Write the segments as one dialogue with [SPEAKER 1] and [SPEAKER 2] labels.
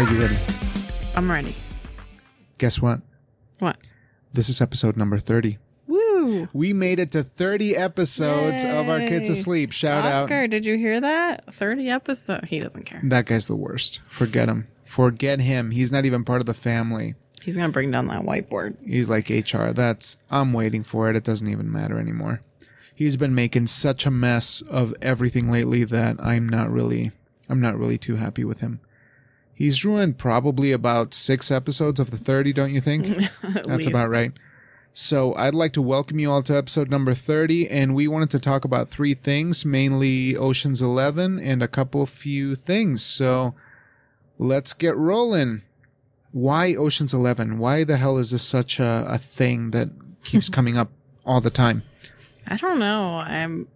[SPEAKER 1] Are you ready?
[SPEAKER 2] I'm ready.
[SPEAKER 1] Guess what?
[SPEAKER 2] What?
[SPEAKER 1] This is episode number 30.
[SPEAKER 2] Woo!
[SPEAKER 1] We made it to 30 episodes of Our Kids Asleep. Shout
[SPEAKER 2] Oscar,
[SPEAKER 1] out.
[SPEAKER 2] Oscar, did you hear that? 30 episode. He doesn't care.
[SPEAKER 1] That guy's the worst. Forget him. Forget him. He's not even part of the family.
[SPEAKER 2] He's going to bring down that whiteboard.
[SPEAKER 1] He's like HR. That's I'm waiting for it. It doesn't even matter anymore. He's been making such a mess of everything lately that I'm not really I'm not really too happy with him. He's ruined probably about 6 episodes of the 30, don't you think?
[SPEAKER 2] At
[SPEAKER 1] That's about right. So I'd like to welcome you all to episode number 30 and we wanted to talk about three things, mainly Ocean's 11 and a couple few things. So let's get rolling. Why Ocean's 11? Why the hell is this such a, a thing that keeps coming up all the time?
[SPEAKER 2] I don't know. I'm.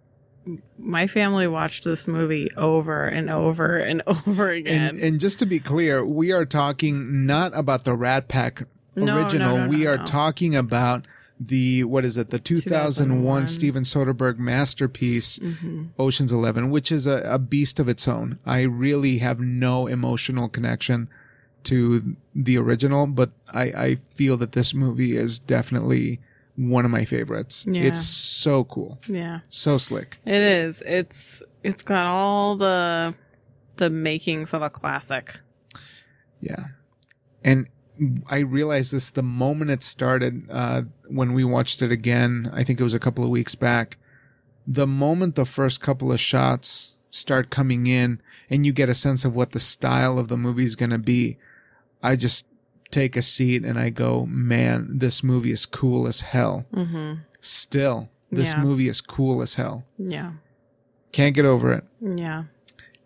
[SPEAKER 2] My family watched this movie over and over and over again.
[SPEAKER 1] And, and just to be clear, we are talking not about the Rat Pack
[SPEAKER 2] No, no,
[SPEAKER 1] original.
[SPEAKER 2] no, no,
[SPEAKER 1] we are talking about the what is it? The 2001,
[SPEAKER 2] 2001.
[SPEAKER 1] Steven Soderbergh masterpiece,
[SPEAKER 2] Mm-hmm.
[SPEAKER 1] Ocean's Eleven, which is a, a beast of its own. I really have no emotional connection to the original, but I, I feel that this movie is definitely one of my favorites.
[SPEAKER 2] Yeah.
[SPEAKER 1] It's so cool,
[SPEAKER 2] yeah,
[SPEAKER 1] so slick.
[SPEAKER 2] it is. It's it's got all the the makings of a classic.
[SPEAKER 1] Yeah. And I realized this the moment it started, uh, when we watched it again, I think it was a couple of weeks back. The moment the first couple of shots start coming in and you get a sense of what the style of the movie is going to be, I just take a seat and I go, man, this movie is cool as hell.
[SPEAKER 2] Mm-hmm.
[SPEAKER 1] Still, this
[SPEAKER 2] Yeah.
[SPEAKER 1] movie is cool as hell.
[SPEAKER 2] Yeah,
[SPEAKER 1] Can't get over it.
[SPEAKER 2] yeah.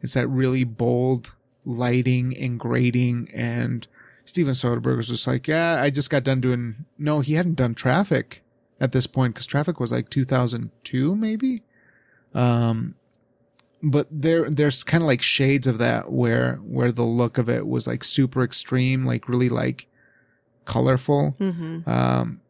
[SPEAKER 1] It's that really bold lighting and grading. And Steven Soderbergh was just like, yeah, I just got done doing. No, he hadn't done Traffic at this point because Traffic was like 2002, maybe. Um, but there, there's kind of like shades of that where where the look of it was like super extreme, like really like colorful.
[SPEAKER 2] Mm-hmm.
[SPEAKER 1] Um,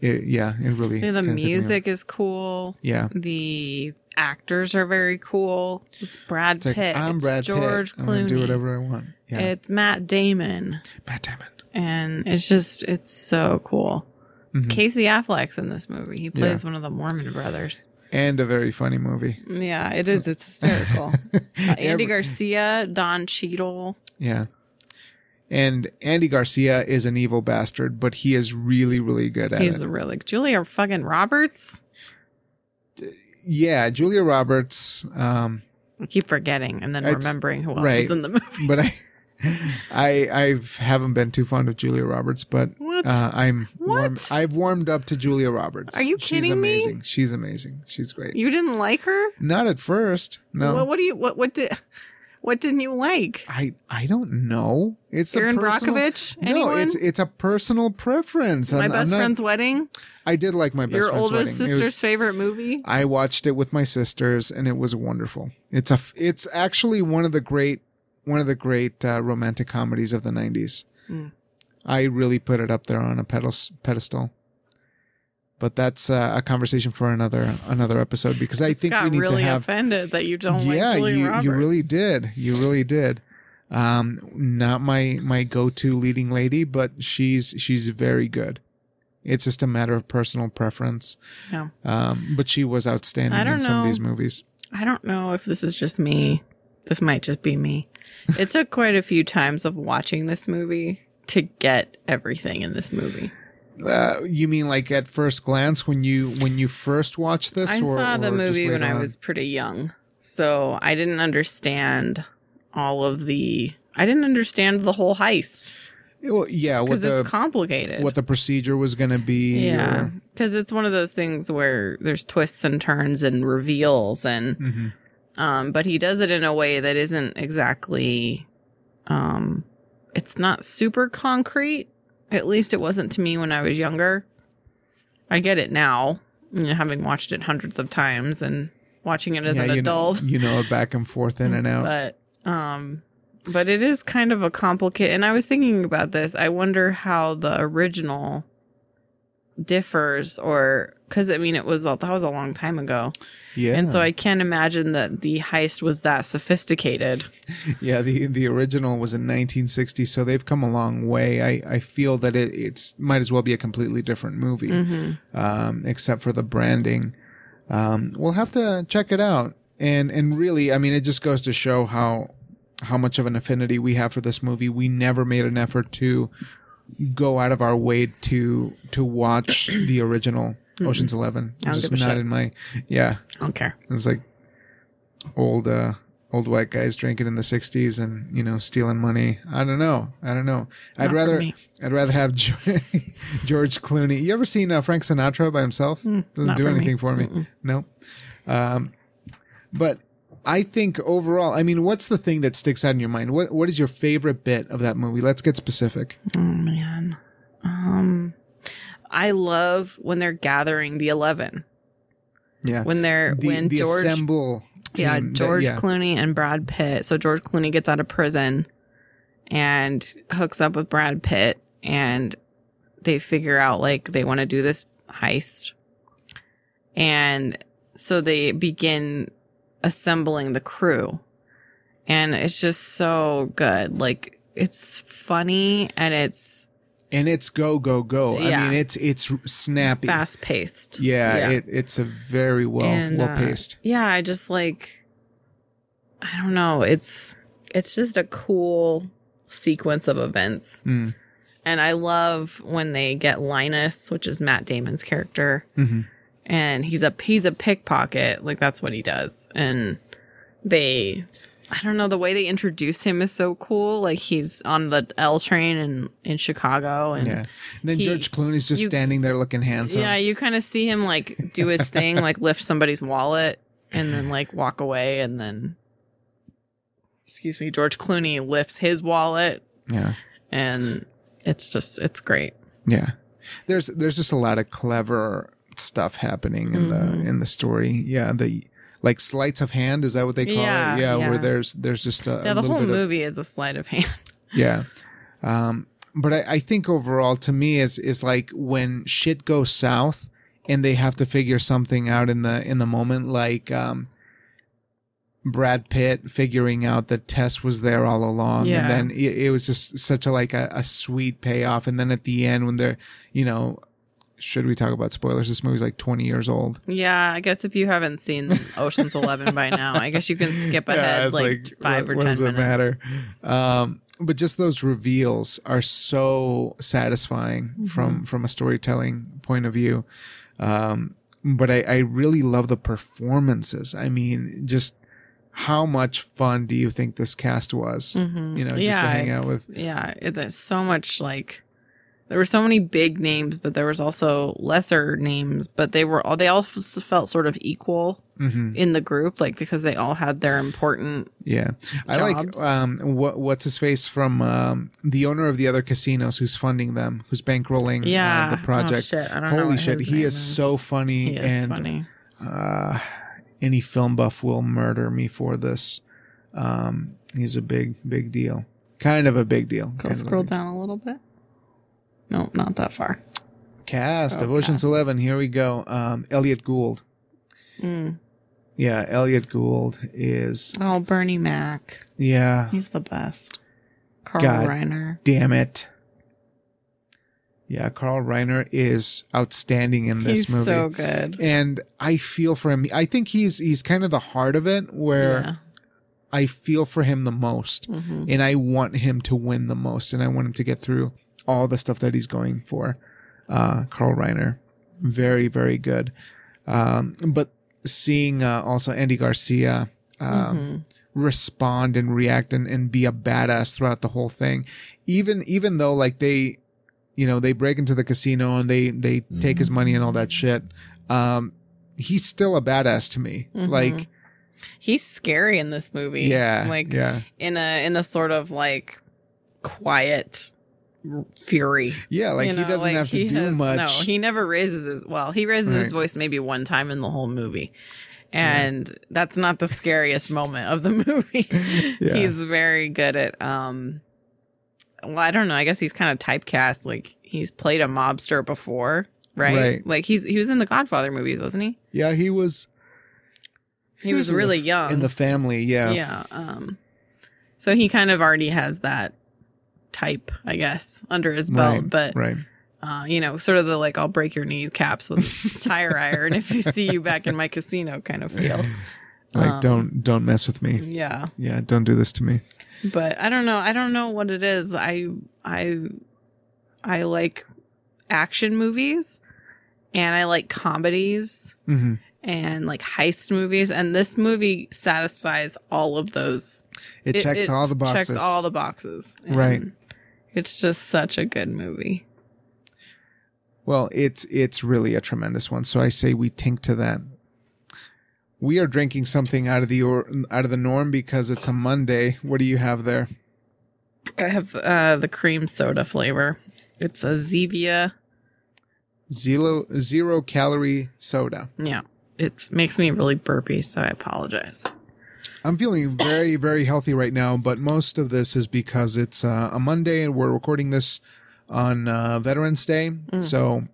[SPEAKER 1] it, yeah, it really.
[SPEAKER 2] Yeah, the
[SPEAKER 1] kinda took me out.
[SPEAKER 2] music is cool.
[SPEAKER 1] Yeah.
[SPEAKER 2] The actors are very cool. It's Brad
[SPEAKER 1] It's like,
[SPEAKER 2] Pitt.
[SPEAKER 1] I'm
[SPEAKER 2] it's
[SPEAKER 1] Brad
[SPEAKER 2] George
[SPEAKER 1] Pitt.
[SPEAKER 2] Clooney.
[SPEAKER 1] do whatever I want. Yeah.
[SPEAKER 2] It's Matt Damon,
[SPEAKER 1] Matt Damon.
[SPEAKER 2] and it's just it's so cool.
[SPEAKER 1] Mhm.
[SPEAKER 2] Casey Affleck's in this movie. He plays
[SPEAKER 1] Yeah.
[SPEAKER 2] one of the Mormon brothers.
[SPEAKER 1] And a very funny movie.
[SPEAKER 2] Yeah, it is. It's hysterical. Uh, Andy
[SPEAKER 1] Every-
[SPEAKER 2] Garcia, Don Cheadle.
[SPEAKER 1] Yeah. And Andy Garcia is an evil bastard, but he is really, really good at
[SPEAKER 2] He's
[SPEAKER 1] it.
[SPEAKER 2] really Julia fucking Roberts.
[SPEAKER 1] yeah, Julia Roberts. Um,
[SPEAKER 2] I keep forgetting and then remembering who else
[SPEAKER 1] right.
[SPEAKER 2] is in the movie.
[SPEAKER 1] but I, I, I haven't been too fond of Julia Roberts, but uh, I'm warm,
[SPEAKER 2] What?
[SPEAKER 1] I've warmed up to Julia Roberts.
[SPEAKER 2] Are you
[SPEAKER 1] She's
[SPEAKER 2] kidding me?
[SPEAKER 1] amazing. She's amazing. She's great.
[SPEAKER 2] you didn't like her?
[SPEAKER 1] Not at first. No.
[SPEAKER 2] What, what do you? What? What did? What didn't you like?
[SPEAKER 1] I I don't know. It's
[SPEAKER 2] Erin
[SPEAKER 1] a personal,
[SPEAKER 2] Brockovich?
[SPEAKER 1] No, it's it's a personal preference.
[SPEAKER 2] My
[SPEAKER 1] I'm- I'm
[SPEAKER 2] best
[SPEAKER 1] not-
[SPEAKER 2] friend's wedding.
[SPEAKER 1] I did like my best
[SPEAKER 2] Your
[SPEAKER 1] friend's
[SPEAKER 2] oldest
[SPEAKER 1] wedding.
[SPEAKER 2] Sister's
[SPEAKER 1] was-
[SPEAKER 2] favorite movie.
[SPEAKER 1] I watched it with my sisters, and it was wonderful. It's a it's actually one of the great one of the great uh, romantic comedies of the '90s.
[SPEAKER 2] Mm.
[SPEAKER 1] I really put it up there on a pedestal. But that's uh, a conversation for another another episode because I think we need
[SPEAKER 2] really
[SPEAKER 1] to have
[SPEAKER 2] offended that you don't
[SPEAKER 1] yeah,
[SPEAKER 2] like
[SPEAKER 1] you,
[SPEAKER 2] Roberts.
[SPEAKER 1] you really did. You really did. Um, not my my go to leading lady, but she's she's very good. It's just a matter of personal preference.
[SPEAKER 2] Yeah.
[SPEAKER 1] Um, but she was outstanding in some of these movies.
[SPEAKER 2] I don't know if this is just me. This might just be me. It took quite a few times of watching this movie to get everything in this movie.
[SPEAKER 1] Uh, you mean like at first glance when you when you first watched this?
[SPEAKER 2] I
[SPEAKER 1] or,
[SPEAKER 2] saw the
[SPEAKER 1] or
[SPEAKER 2] movie when
[SPEAKER 1] later
[SPEAKER 2] I was pretty young. So I didn't understand all of the I didn't understand the whole heist
[SPEAKER 1] Well, yeah,
[SPEAKER 2] because
[SPEAKER 1] the
[SPEAKER 2] it's complicated.
[SPEAKER 1] what the procedure was going to be.
[SPEAKER 2] yeah,
[SPEAKER 1] or-
[SPEAKER 2] because it's one of those things where there's twists and turns and reveals, and
[SPEAKER 1] Mhm.
[SPEAKER 2] Um, but he does it in a way that isn't exactly, um, it's not super concrete. At least it wasn't to me when I was younger. I get it now, you know, having watched it hundreds of times and watching it as
[SPEAKER 1] yeah,
[SPEAKER 2] an
[SPEAKER 1] you
[SPEAKER 2] adult.
[SPEAKER 1] Know, you know it back and forth in and out.
[SPEAKER 2] but um but it is kind of a complicated and i was thinking about this i wonder how the original differs or because I mean it was that was a long time ago,
[SPEAKER 1] Yeah.
[SPEAKER 2] and so I can't imagine that the heist was that sophisticated.
[SPEAKER 1] Yeah, the the original was in 1960, so they've come a long way. I, I feel that it it's might as well be a completely different movie, um, except for the branding. Um, we'll have to check it out, and and really, I mean, it just goes to show how how much of an affinity we have for this movie. We never made an effort to go out of our way to to watch the original Ocean's Eleven.
[SPEAKER 2] I don't
[SPEAKER 1] Just
[SPEAKER 2] give a
[SPEAKER 1] not
[SPEAKER 2] shit.
[SPEAKER 1] in my yeah.
[SPEAKER 2] I don't care.
[SPEAKER 1] It's like old uh old white guys drinking in the 60s and you know stealing money. I don't know. I don't know. I'd
[SPEAKER 2] Not for
[SPEAKER 1] rather
[SPEAKER 2] me.
[SPEAKER 1] I'd rather have Jo- George Clooney. You ever seen uh, Frank Sinatra by himself? Doesn't
[SPEAKER 2] Hmm, not
[SPEAKER 1] do
[SPEAKER 2] for me.
[SPEAKER 1] anything for me. No. Um but I think overall, I mean, what's the thing that sticks out in your mind? What what is your favorite bit of that movie? Let's get specific.
[SPEAKER 2] Oh man, um, I love when they're gathering the eleven.
[SPEAKER 1] Yeah.
[SPEAKER 2] When they're
[SPEAKER 1] the,
[SPEAKER 2] when
[SPEAKER 1] the
[SPEAKER 2] George
[SPEAKER 1] assemble
[SPEAKER 2] yeah
[SPEAKER 1] team that-
[SPEAKER 2] George
[SPEAKER 1] yeah.
[SPEAKER 2] Clooney and Brad Pitt. So George Clooney gets out of prison and hooks up with Brad Pitt, and they figure out like they want to do this heist, and so they begin assembling the crew, and it's just so good. Like it's funny and it's
[SPEAKER 1] and it's go go go. I mean, it's it's snappy.
[SPEAKER 2] fast paced.
[SPEAKER 1] Yeah, It, it's a very well
[SPEAKER 2] And,
[SPEAKER 1] well
[SPEAKER 2] uh,
[SPEAKER 1] paced.
[SPEAKER 2] yeah, I just like I don't know, it's it's just a cool sequence of events.
[SPEAKER 1] Mm.
[SPEAKER 2] And I love when they get Linus, which is Matt Damon's character.
[SPEAKER 1] Mhm.
[SPEAKER 2] And he's a he's a pickpocket, like that's what he does. And they I don't know, the way they introduce him is so cool. Like he's on the L train in in Chicago and
[SPEAKER 1] Yeah. And then
[SPEAKER 2] he-
[SPEAKER 1] George Clooney's just
[SPEAKER 2] you-
[SPEAKER 1] standing there looking handsome.
[SPEAKER 2] yeah, you kind of see him like do his thing, like lift somebody's wallet and then like walk away and then excuse me, George Clooney lifts his wallet
[SPEAKER 1] Yeah.
[SPEAKER 2] and it's just it's great.
[SPEAKER 1] Yeah. There's there's just a lot of clever stuff happening in
[SPEAKER 2] Mm-hmm.
[SPEAKER 1] the in the story. Yeah, the like sleights of hand is that what they call
[SPEAKER 2] Yeah,
[SPEAKER 1] it? Yeah,
[SPEAKER 2] yeah.
[SPEAKER 1] where there's there's just a,
[SPEAKER 2] Yeah, the
[SPEAKER 1] little
[SPEAKER 2] whole
[SPEAKER 1] bit of
[SPEAKER 2] movie is a sleight of hand.
[SPEAKER 1] Yeah. Um, but I, I think overall to me is is like when shit goes south and they have to figure something out in the in the moment, like um Brad Pitt figuring out that Tess was there all along.
[SPEAKER 2] Yeah.
[SPEAKER 1] And then it, it was just such a like a, a sweet payoff. And then at the end when they're you know should we talk about spoilers? This movie's like twenty years old.
[SPEAKER 2] yeah, I guess if you haven't seen Ocean's 11 by now, I guess you can skip ahead like, 5
[SPEAKER 1] what,
[SPEAKER 2] or
[SPEAKER 1] what
[SPEAKER 2] 10
[SPEAKER 1] does it matter? Um, but just those reveals are so satisfying
[SPEAKER 2] Mm-hmm.
[SPEAKER 1] from from a storytelling point of view. Um, but I, I really love the performances. I mean, just how much fun do you think this cast was? You know, just to hang out with.
[SPEAKER 2] Yeah, there's so much like there were so many big names, but there was also lesser names, but they were all they all f- felt sort of equal
[SPEAKER 1] Mm-hmm.
[SPEAKER 2] in the group, like because they all had their important.
[SPEAKER 1] Yeah, I like um, what what's his face from um, the owner of the other casinos who's funding them, who's bankrolling uh,
[SPEAKER 2] Yeah,
[SPEAKER 1] the project.
[SPEAKER 2] Oh, shit. I don't
[SPEAKER 1] Holy shit, he is,
[SPEAKER 2] is.
[SPEAKER 1] so funny,
[SPEAKER 2] He is
[SPEAKER 1] and
[SPEAKER 2] funny.
[SPEAKER 1] uh, any film buff will murder me for this. Um, he's a big, big deal. Kind of a big deal.
[SPEAKER 2] Go scroll down a little bit. Nope, not that far.
[SPEAKER 1] Cast
[SPEAKER 2] Oh,
[SPEAKER 1] of Ocean's
[SPEAKER 2] cast.
[SPEAKER 1] Eleven. Here we go. Um, Elliot Gould.
[SPEAKER 2] Mm.
[SPEAKER 1] Yeah, Elliot Gould is.
[SPEAKER 2] Oh, Bernie Mac.
[SPEAKER 1] Yeah,
[SPEAKER 2] He's the best. Carl
[SPEAKER 1] God.
[SPEAKER 2] Reiner.
[SPEAKER 1] damn it. Yeah, Carl Reiner is outstanding in this
[SPEAKER 2] He's
[SPEAKER 1] movie.
[SPEAKER 2] so good.
[SPEAKER 1] and I feel for him. I think he's he's kind of the heart of it, where
[SPEAKER 2] Yeah.
[SPEAKER 1] I feel for him the most,
[SPEAKER 2] Mhm.
[SPEAKER 1] and I want him to win the most, and I want him to get through all the stuff that he's going for. Uh, Carl Reiner, very very good. Um, but seeing uh, also Andy Garcia um,
[SPEAKER 2] Mhm.
[SPEAKER 1] respond and react and, and be a badass throughout the whole thing, even even though like they, you know, they break into the casino and they they take his money and all that shit. Um, he's still a badass to me.
[SPEAKER 2] Mhm.
[SPEAKER 1] Like
[SPEAKER 2] He's scary in this movie.
[SPEAKER 1] yeah,
[SPEAKER 2] Like
[SPEAKER 1] yeah.
[SPEAKER 2] in a in a sort of like quiet fury.
[SPEAKER 1] Yeah, like
[SPEAKER 2] you
[SPEAKER 1] he doesn't
[SPEAKER 2] like,
[SPEAKER 1] have to do
[SPEAKER 2] has-
[SPEAKER 1] much.
[SPEAKER 2] No, he never raises his well, he raises his voice maybe one time in the whole movie. And that's not the scariest moment of the movie.
[SPEAKER 1] Yeah.
[SPEAKER 2] He's very good at um well, I don't know. I guess he's kind of typecast. Like he's played a mobster before. right?
[SPEAKER 1] Right.
[SPEAKER 2] Like he's he was in the Godfather movies, wasn't he?
[SPEAKER 1] Yeah, he was.
[SPEAKER 2] He, was,
[SPEAKER 1] in the
[SPEAKER 2] really
[SPEAKER 1] f-
[SPEAKER 2] young
[SPEAKER 1] in the family. Yeah.
[SPEAKER 2] yeah. Um, so he kind of already has that type, I guess, under his belt.
[SPEAKER 1] Right.
[SPEAKER 2] but
[SPEAKER 1] right.
[SPEAKER 2] uh, you know, sort of the like I'll break your knees caps with tire iron if I see you back in my casino kind of feel.
[SPEAKER 1] Like
[SPEAKER 2] Um,
[SPEAKER 1] don't don't mess with me.
[SPEAKER 2] Yeah.
[SPEAKER 1] Yeah, don't do this to me.
[SPEAKER 2] but I don't know. I don't know what it is. I I I like action movies and I like comedies
[SPEAKER 1] hmm
[SPEAKER 2] and like heist movies and this movie satisfies all of those.
[SPEAKER 1] It, checks all the boxes.
[SPEAKER 2] Checks all the boxes.
[SPEAKER 1] Right.
[SPEAKER 2] It's just such a good movie.
[SPEAKER 1] Well, it's it's really a tremendous one. So I say we tink to that. We are drinking something out of the or, out of the norm because it's a Monday. What do you have there?
[SPEAKER 2] I have uh the cream soda flavor. It's a Zevia.
[SPEAKER 1] Zero zero calorie soda.
[SPEAKER 2] Yeah. It makes me really burpy, so I apologize.
[SPEAKER 1] I'm feeling very very healthy right now, but most of this is because it's uh, a Monday and we're recording this on uh, Veterans Day. So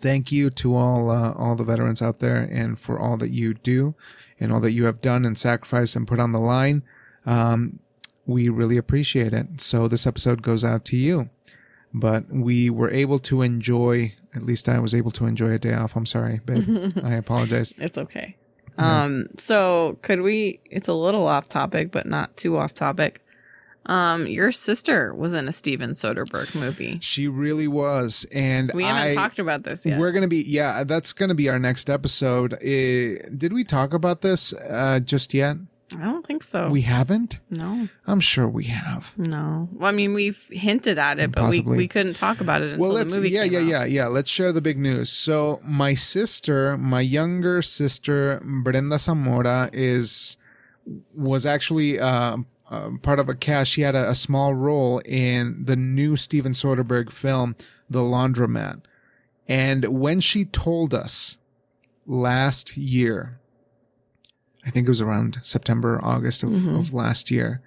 [SPEAKER 1] thank you to all uh, all the veterans out there and for all that you do and all that you have done and sacrificed and put on the line. Um, we really appreciate it. So this episode goes out to you. But we were able to enjoy, at least I was able to enjoy a day off. I'm sorry, babe. I apologize.
[SPEAKER 2] It's okay. Um, so could we, it's a little off topic, but not too off topic. Um, your sister was in a Steven Soderbergh movie.
[SPEAKER 1] She really was. And
[SPEAKER 2] We haven't
[SPEAKER 1] I,
[SPEAKER 2] talked about this yet.
[SPEAKER 1] We're gonna be yeah. That's gonna be our next episode. Uh, did we talk about this uh, just yet?
[SPEAKER 2] I don't think so.
[SPEAKER 1] We haven't.
[SPEAKER 2] no,
[SPEAKER 1] I'm sure we have.
[SPEAKER 2] no. Well, I mean, we've hinted at it, but we, we couldn't talk about it until
[SPEAKER 1] Well,
[SPEAKER 2] the movie
[SPEAKER 1] yeah
[SPEAKER 2] came
[SPEAKER 1] yeah
[SPEAKER 2] out.
[SPEAKER 1] yeah yeah. Let's share the big news. So my sister, my younger sister Brenda Zamora, is was actually uh, uh, part of a cast. She had a, a small role in the new Steven Soderbergh film, The Laundromat. And when she told us last year, I think it was around September, August of, mm-hmm. of last year,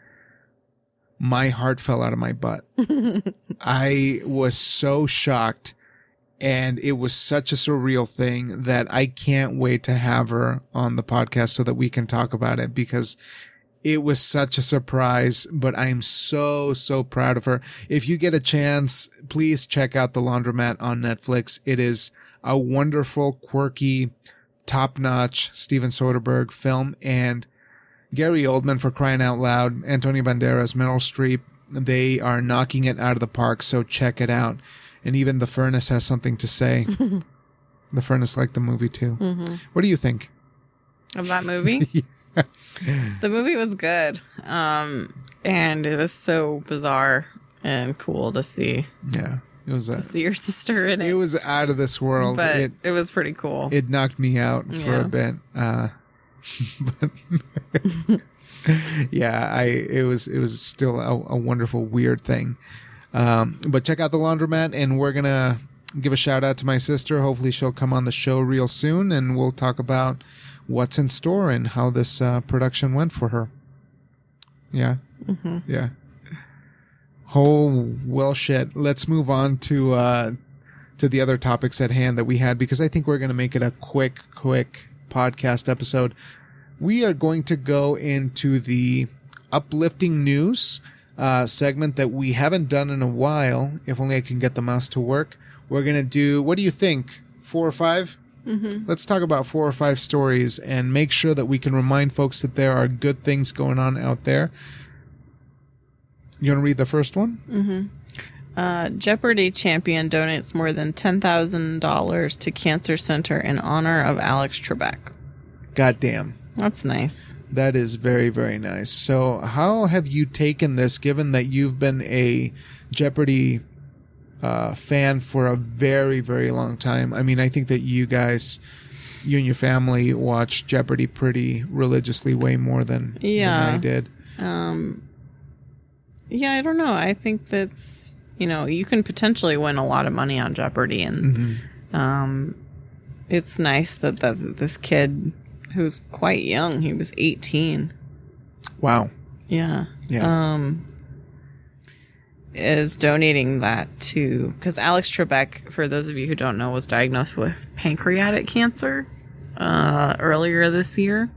[SPEAKER 1] my heart fell out of my butt. I was so shocked and it was such a surreal thing that I can't wait to have her on the podcast so that we can talk about it because it was such a surprise, but I'm so, so proud of her. If you get a chance, please check out The Laundromat on Netflix. It is a wonderful, quirky, top notch Steven Soderbergh film and Gary Oldman for crying out loud, Antonio Banderas, Meryl Streep, they are knocking it out of the park, so check it out. And even The Furnace has something to say. the Furnace liked the movie too. What do you think?
[SPEAKER 2] of that movie. the movie was good. Um, and it was so bizarre and cool to see
[SPEAKER 1] Yeah, it was
[SPEAKER 2] to
[SPEAKER 1] a,
[SPEAKER 2] see your sister in it.
[SPEAKER 1] it was out of this world.
[SPEAKER 2] but
[SPEAKER 1] it
[SPEAKER 2] it, was pretty cool.
[SPEAKER 1] it knocked me out for
[SPEAKER 2] Yeah.
[SPEAKER 1] a bit. Uh, but yeah, I it was it was still a, a wonderful weird thing. Um, but check out the laundromat, and we're gonna give a shout out to my sister. Hopefully, she'll come on the show real soon, and we'll talk about what's in store and how this uh, production went for her. Yeah, yeah. Oh well, shit. Let's move on to uh, to the other topics at hand that we had because I think we're going to make it a quick, quick podcast episode. We are going to go into the uplifting news uh, segment that we haven't done in a while. If only I can get the mouse to work. We're going to do, what do you think? Four or 5 Mm-hmm. Let's talk about four or five stories and make sure that we can remind folks that there are good things going on out there. You want to read the first one? Mm-hmm.
[SPEAKER 2] Uh, Jeopardy champion donates more than ten thousand dollars to cancer center in honor of Alex Trebek.
[SPEAKER 1] Goddamn.
[SPEAKER 2] That's nice.
[SPEAKER 1] That is very, very nice. So, how have you taken this, given that you've been a Jeopardy uh, fan for a very, very long time? I mean, I think that you guys, you and your family, watch Jeopardy pretty religiously, way more than,
[SPEAKER 2] Yeah.
[SPEAKER 1] than I did.
[SPEAKER 2] Yeah, I don't know. I think that's you know you can potentially win a lot of money on Jeopardy, and um, it's nice that that this kid who's quite young, he was eighteen.
[SPEAKER 1] Wow.
[SPEAKER 2] Yeah.
[SPEAKER 1] Yeah.
[SPEAKER 2] Um. is donating that to because Alex Trebek, for those of you who don't know, was diagnosed with pancreatic cancer uh, earlier this year,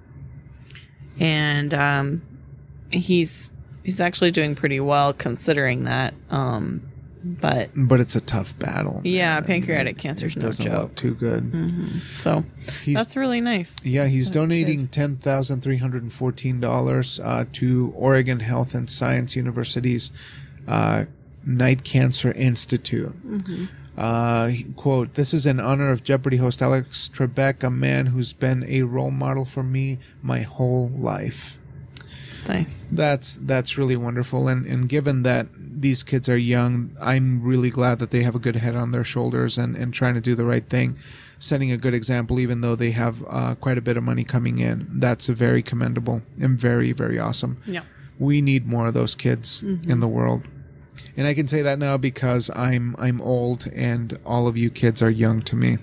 [SPEAKER 2] and um, he's he's actually doing pretty well considering that. Um, but
[SPEAKER 1] But it's a tough battle.
[SPEAKER 2] yeah,
[SPEAKER 1] man.
[SPEAKER 2] pancreatic cancer's no
[SPEAKER 1] Doesn't
[SPEAKER 2] joke.
[SPEAKER 1] look too good.
[SPEAKER 2] So
[SPEAKER 1] He's-
[SPEAKER 2] that's really nice.
[SPEAKER 1] Yeah, he's donating ten thousand three hundred and fourteen dollars uh, to Oregon Health and Science University's uh, Knight Cancer Institute. Uh, quote: This is in honor of Jeopardy host Alex Trebek, a man who's been a role model for me my whole life.
[SPEAKER 2] It's nice.
[SPEAKER 1] That's that's really wonderful, and and given that these kids are young, I'm really glad that they have a good head on their shoulders and and trying to do the right thing, setting a good example, even though they have uh, quite a bit of money coming in. That's very commendable and very very awesome.
[SPEAKER 2] Yeah.
[SPEAKER 1] We need more of those kids in the world, and I can say that now because I'm I'm old, and all of you kids are young to me.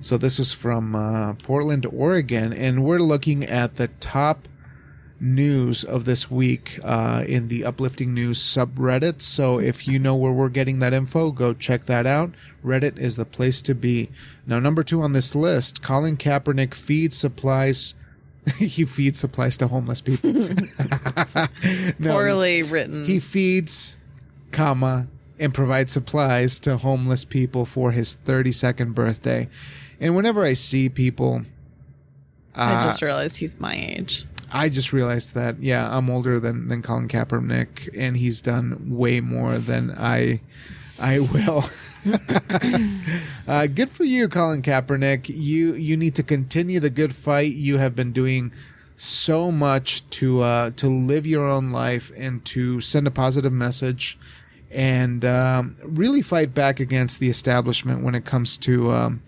[SPEAKER 1] So this is from uh, Portland, Oregon, and we're looking at the top news of this week uh, in the uplifting news subreddit. So if you know where we're getting that info, go check that out. Reddit is the place to be. Now, number two on this list, Colin Kaepernick feeds supplies. he feeds supplies to homeless people. No,
[SPEAKER 2] Poorly written.
[SPEAKER 1] he feeds, comma, and provides supplies to homeless people for his 32nd birthday. And whenever I see people,
[SPEAKER 2] I just realized he's my age.
[SPEAKER 1] I just realized that yeah, I'm older than than Colin Kaepernick, and he's done way more than I I will. uh, good for you, Colin Kaepernick. You you need to continue the good fight. You have been doing so much to uh, to live your own life and to send a positive message, and um, really fight back against the establishment when it comes to um,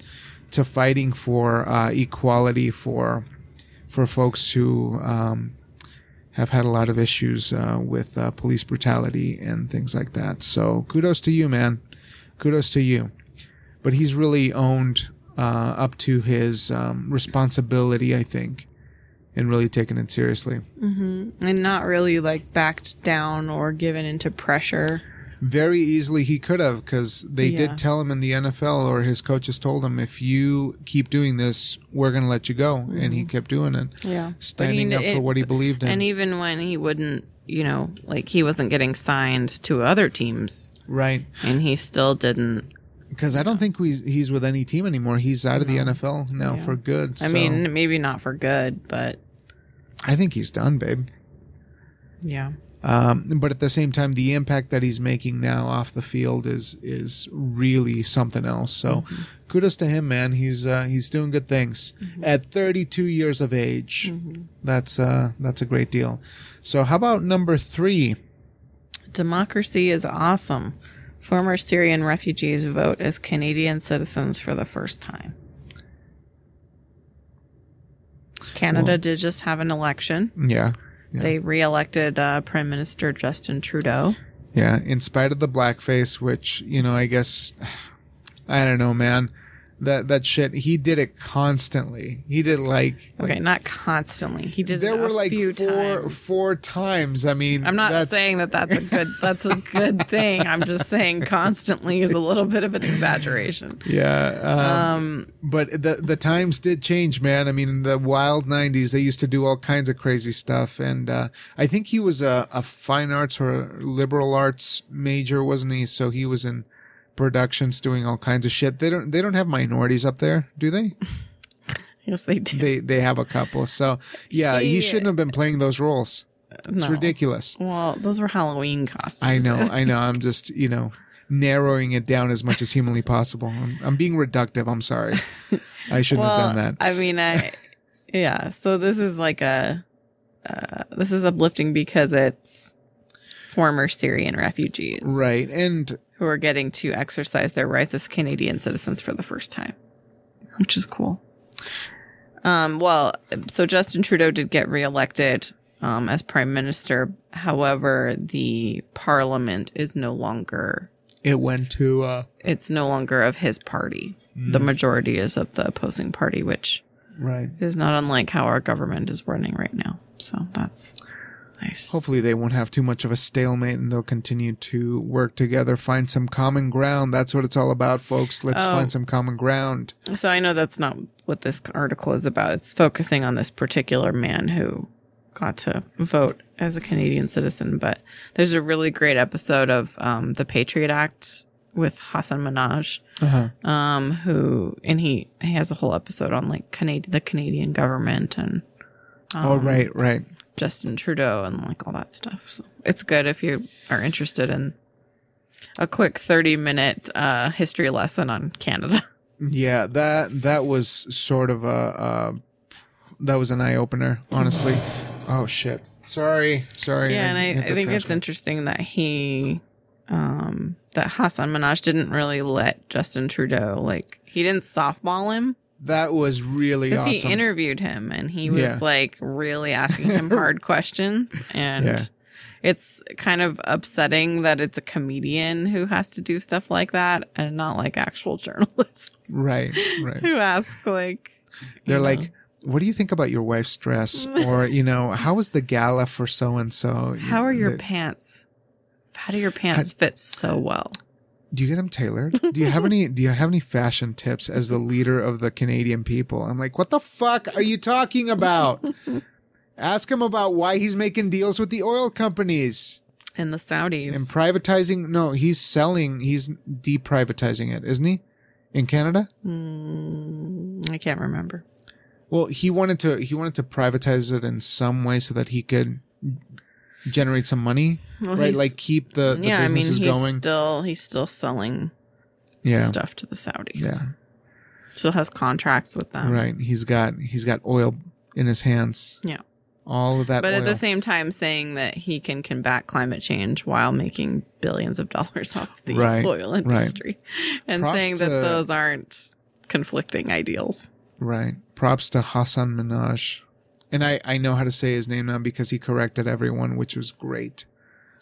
[SPEAKER 1] to fighting for uh, equality for for folks who um, have had a lot of issues uh, with uh, police brutality and things like that. So kudos to you, man. Kudos to you. But he's really owned uh, up to his um, responsibility, I think, and really taken it seriously.
[SPEAKER 2] and not really like backed down or given into pressure.
[SPEAKER 1] Very easily he could have, because they
[SPEAKER 2] Yeah.
[SPEAKER 1] did tell him in the NFL, or his coaches told him, if you keep doing this, we're going to let you go. And he mm-hmm. kept doing it.
[SPEAKER 2] Yeah.
[SPEAKER 1] Standing up for what he believed in.
[SPEAKER 2] And even when he wouldn't, you know, like he wasn't getting signed to other teams
[SPEAKER 1] right.
[SPEAKER 2] and he still didn't.
[SPEAKER 1] Because I don't think we, he's with any team anymore. He's out of the NFL now for good.
[SPEAKER 2] I mean, maybe not for good, but
[SPEAKER 1] I think he's done, babe.
[SPEAKER 2] yeah.
[SPEAKER 1] Um, but at the same time, the impact that he's making now off the field is is really something else. So, kudos to him, man. He's uh, he's doing good things at 32 years of age. That's uh, that's a great deal. So, how about number three?
[SPEAKER 2] Democracy is awesome. Former Syrian refugees vote as Canadian citizens for the first time. Canada did just have an election.
[SPEAKER 1] Yeah, yeah,
[SPEAKER 2] They re-elected uh, Prime Minister Justin Trudeau.
[SPEAKER 1] yeah. In spite of the blackface, which you know, I guess I don't know, man. That that shit. He did it constantly. He did like
[SPEAKER 2] Okay, not constantly. He did
[SPEAKER 1] there
[SPEAKER 2] it a
[SPEAKER 1] were like
[SPEAKER 2] few
[SPEAKER 1] four
[SPEAKER 2] times.
[SPEAKER 1] four times. I mean,
[SPEAKER 2] I'm not saying that that's a good that's a good thing. I'm just saying constantly is a little bit of an exaggeration.
[SPEAKER 1] Yeah, um, but the the times did change, man. I mean, in the wild '90s, they used to do all kinds of crazy stuff, and uh, I think he was a, a fine arts or liberal arts major, wasn't he? So he was in productions doing all kinds of shit. They don't they don't have minorities up there, do they?
[SPEAKER 2] Yes, they do.
[SPEAKER 1] They they have a couple. So yeah, he
[SPEAKER 2] He-
[SPEAKER 1] shouldn't have been playing those roles. It's
[SPEAKER 2] No.
[SPEAKER 1] ridiculous.
[SPEAKER 2] Well, those were Halloween costumes.
[SPEAKER 1] I know, I know. I'm just, you know, narrowing it down as much as humanly possible. I'm, I'm being reductive. I'm sorry. I shouldn't
[SPEAKER 2] well,
[SPEAKER 1] have done that.
[SPEAKER 2] I mean, I yeah. So this is like a uh, this is uplifting because it's former Syrian refugees,
[SPEAKER 1] right. And
[SPEAKER 2] who are getting to exercise their rights as Canadian citizens for the first time, which is cool. Um, well, so Justin Trudeau did get reelected um, as prime minister. However, the parliament is no longer
[SPEAKER 1] it went to, uh,
[SPEAKER 2] it's no longer of his party. The majority is of the opposing party, which
[SPEAKER 1] right.
[SPEAKER 2] is not unlike how our government is running right now. So that's Nice.
[SPEAKER 1] Hopefully, they won't have too much of a stalemate and they'll continue to work together, find some common ground. That's what it's all about, folks. Let's
[SPEAKER 2] Oh.
[SPEAKER 1] find some common ground.
[SPEAKER 2] So I know that's not what this article is about. It's focusing on this particular man who got to vote as a Canadian citizen. But there's a really great episode of um, the Patriot Act with Hasan Minhaj,
[SPEAKER 1] Uh-huh.
[SPEAKER 2] um, who and he he has a whole episode on like Canadian the Canadian government and
[SPEAKER 1] oh, right, right.
[SPEAKER 2] Justin Trudeau and like all that stuff. So it's good if you are interested in a quick 30 minute uh, history lesson on Canada.
[SPEAKER 1] Yeah, that that was sort of a uh, that was an eye opener, honestly. Oh shit! Sorry, sorry.
[SPEAKER 2] Yeah, and I, I think it's interesting that he, um, that Hasan Minhaj didn't really let Justin Trudeau like he didn't softball him
[SPEAKER 1] that was really
[SPEAKER 2] because
[SPEAKER 1] awesome.
[SPEAKER 2] he interviewed him and he was
[SPEAKER 1] Yeah.
[SPEAKER 2] like really asking him hard questions and.
[SPEAKER 1] Yeah.
[SPEAKER 2] It's kind of upsetting that it's a comedian who has to do stuff like that and not like actual journalists
[SPEAKER 1] right, right.
[SPEAKER 2] who ask like
[SPEAKER 1] They're
[SPEAKER 2] know.
[SPEAKER 1] like, "What do you think about your wife's dress?" Or you know, "How was the gala for so and so?"
[SPEAKER 2] how are your pants? How do your pants fit so well?
[SPEAKER 1] Do you get them tailored? Do you have any? Do you have any fashion tips as the leader of the Canadian people? I'm like, what the fuck are you talking about? Ask him about why he's making deals with the oil companies
[SPEAKER 2] And the Saudis.
[SPEAKER 1] and privatizing. No, he's selling. He's deprivatizing it, isn't he? In Canada.
[SPEAKER 2] Mm, I can't remember.
[SPEAKER 1] Well, he wanted to. He wanted to privatize it in some way so that he could generate some money,
[SPEAKER 2] Well,
[SPEAKER 1] right? Like keep the, the
[SPEAKER 2] yeah, I mean, he's
[SPEAKER 1] going.
[SPEAKER 2] still he's still selling
[SPEAKER 1] yeah,
[SPEAKER 2] stuff to the Saudis.
[SPEAKER 1] yeah,
[SPEAKER 2] Still has contracts with them.
[SPEAKER 1] right. He's got he's got oil in his hands.
[SPEAKER 2] Yeah.
[SPEAKER 1] all of that.
[SPEAKER 2] But
[SPEAKER 1] oil.
[SPEAKER 2] at the same time, saying that he can combat climate change while making billions of dollars off the
[SPEAKER 1] Right,
[SPEAKER 2] oil
[SPEAKER 1] right.
[SPEAKER 2] industry, and
[SPEAKER 1] Props
[SPEAKER 2] saying that
[SPEAKER 1] to-
[SPEAKER 2] those aren't conflicting ideals.
[SPEAKER 1] Right. Props to Hasan Minhaj. And I, I know how to say his name now because he corrected everyone, which was great.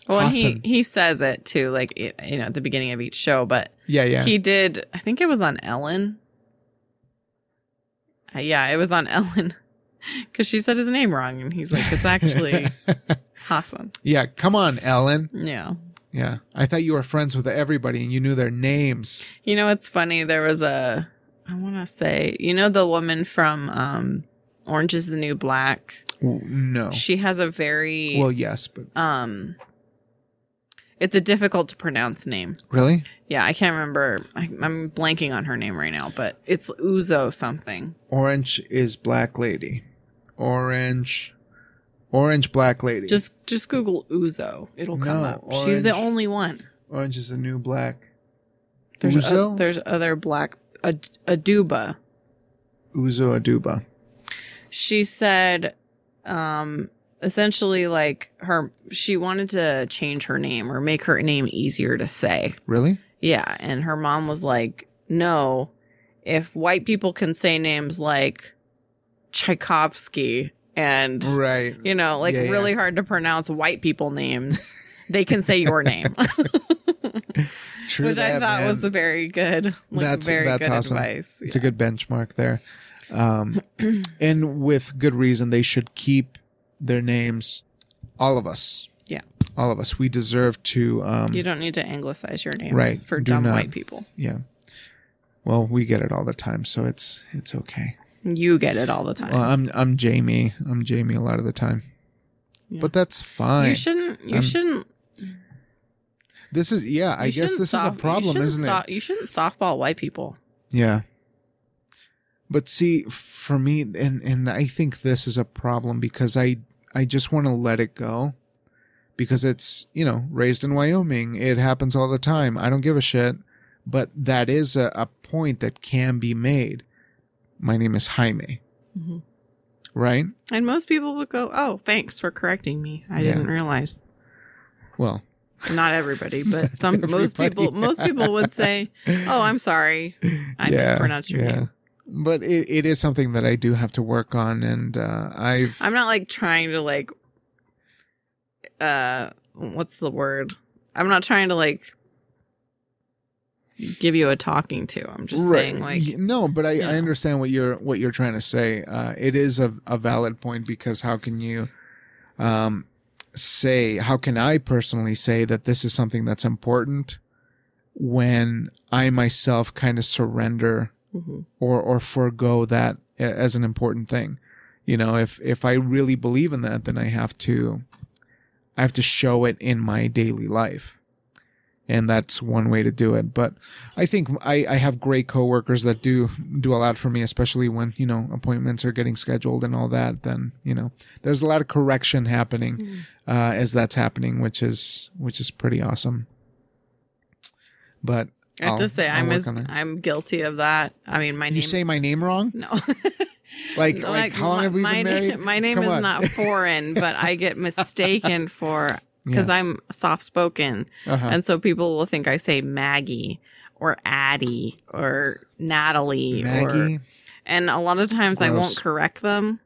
[SPEAKER 2] Well, and he he says it too, like you know, at the beginning of each show. But
[SPEAKER 1] Yeah, yeah.
[SPEAKER 2] he did. I think it was on Ellen. Uh, yeah, it was on Ellen because she said his name wrong, and he's like, "It's actually Hasan."
[SPEAKER 1] yeah, come on, Ellen.
[SPEAKER 2] Yeah.
[SPEAKER 1] Yeah. I thought you were friends with everybody and you knew their names.
[SPEAKER 2] You know, it's funny. There was a, I want to say, you know, the woman from um, Orange is the New Black.
[SPEAKER 1] No.
[SPEAKER 2] She has a very,
[SPEAKER 1] Well, yes, but
[SPEAKER 2] um, it's a difficult to pronounce name.
[SPEAKER 1] really?
[SPEAKER 2] Yeah, I can't remember. I, I'm blanking on her name right now, but it's Uzo something.
[SPEAKER 1] Orange is Black Lady. Orange. Orange Black Lady.
[SPEAKER 2] Just just Google Uzo. It'll come
[SPEAKER 1] No,
[SPEAKER 2] up. She's the only one.
[SPEAKER 1] Orange is the new black.
[SPEAKER 2] There's
[SPEAKER 1] Uzo?
[SPEAKER 2] o- there's other black Ad- Aduba.
[SPEAKER 1] Uzo Aduba.
[SPEAKER 2] She said um essentially like her she wanted to change her name or make her name easier to say
[SPEAKER 1] Really?
[SPEAKER 2] yeah and her mom was like no if white people can say names like tchaikovsky and
[SPEAKER 1] Right.
[SPEAKER 2] you know like
[SPEAKER 1] Yeah, yeah.
[SPEAKER 2] really hard to pronounce white people names they can say your name
[SPEAKER 1] True
[SPEAKER 2] which i thought
[SPEAKER 1] man.
[SPEAKER 2] was a very good like
[SPEAKER 1] That's-
[SPEAKER 2] very
[SPEAKER 1] that's
[SPEAKER 2] good
[SPEAKER 1] awesome.
[SPEAKER 2] advice
[SPEAKER 1] It's a good benchmark there. Um, and with good reason, they should keep their names. All of us.
[SPEAKER 2] Yeah.
[SPEAKER 1] All of us. We deserve to. Um,
[SPEAKER 2] you don't need to anglicize your names
[SPEAKER 1] Right,
[SPEAKER 2] for dumb
[SPEAKER 1] not.
[SPEAKER 2] white people
[SPEAKER 1] yeah. Well, we get it all the time, so it's it's okay.
[SPEAKER 2] You get it all the time.
[SPEAKER 1] Well, I'm I'm Jamie. I'm Jamie a lot of the time,
[SPEAKER 2] Yeah.
[SPEAKER 1] but that's fine.
[SPEAKER 2] you shouldn't. You
[SPEAKER 1] I'm-
[SPEAKER 2] shouldn't.
[SPEAKER 1] this is yeah. I guess this
[SPEAKER 2] soft-
[SPEAKER 1] is a problem, isn't
[SPEAKER 2] so-
[SPEAKER 1] it?
[SPEAKER 2] You shouldn't softball white people.
[SPEAKER 1] Yeah. But see, for me, and and I think this is a problem because I I just want to let it go, because it's you know raised in Wyoming. It happens all the time. I don't give a shit. But that is a, a point that can be made. My name is Jaime,
[SPEAKER 2] Mhm.
[SPEAKER 1] right?
[SPEAKER 2] And most people would go, "Oh, thanks for correcting me. I
[SPEAKER 1] Yeah.
[SPEAKER 2] didn't realize."
[SPEAKER 1] Well,
[SPEAKER 2] Not everybody, but some most people most people would say, "Oh, I'm sorry, I
[SPEAKER 1] Yeah,
[SPEAKER 2] mispronounced your
[SPEAKER 1] yeah.
[SPEAKER 2] name."
[SPEAKER 1] But it, it is something that I do have to work on, and uh, I've
[SPEAKER 2] I'm not like trying to like, uh, what's the word? I'm not trying to like give you a talking to. I'm just saying like,
[SPEAKER 1] no but I,
[SPEAKER 2] you
[SPEAKER 1] I understand what you're what you're trying to say uh it is a, a valid point because how can you um say, how can I personally say that this is something that's important when I myself kind of surrender
[SPEAKER 2] Mm-hmm.
[SPEAKER 1] or, or forego that as an important thing? You know, if, if I really believe in that, then I have to, I have to show it in my daily life. And that's one way to do it. But I think I, I have great coworkers that do do a lot for me, especially when, you know, appointments are getting scheduled and all that. Then, you know, there's a lot of correction happening uh, as that's happening, which is which is pretty awesome. But
[SPEAKER 2] I have
[SPEAKER 1] I'll-
[SPEAKER 2] to say,
[SPEAKER 1] I'll
[SPEAKER 2] I'm as. I'm guilty of that. I mean, my
[SPEAKER 1] you
[SPEAKER 2] name.
[SPEAKER 1] You say my name wrong?
[SPEAKER 2] no.
[SPEAKER 1] Like
[SPEAKER 2] So,
[SPEAKER 1] like how long
[SPEAKER 2] my,
[SPEAKER 1] have we been married?
[SPEAKER 2] My name
[SPEAKER 1] Come
[SPEAKER 2] is
[SPEAKER 1] on.
[SPEAKER 2] not foreign, but I get mistaken for because
[SPEAKER 1] Yeah.
[SPEAKER 2] I'm soft spoken,
[SPEAKER 1] Uh-huh.
[SPEAKER 2] and so people will think I say Maggie or Addie or Natalie or and a lot of times I won't correct them.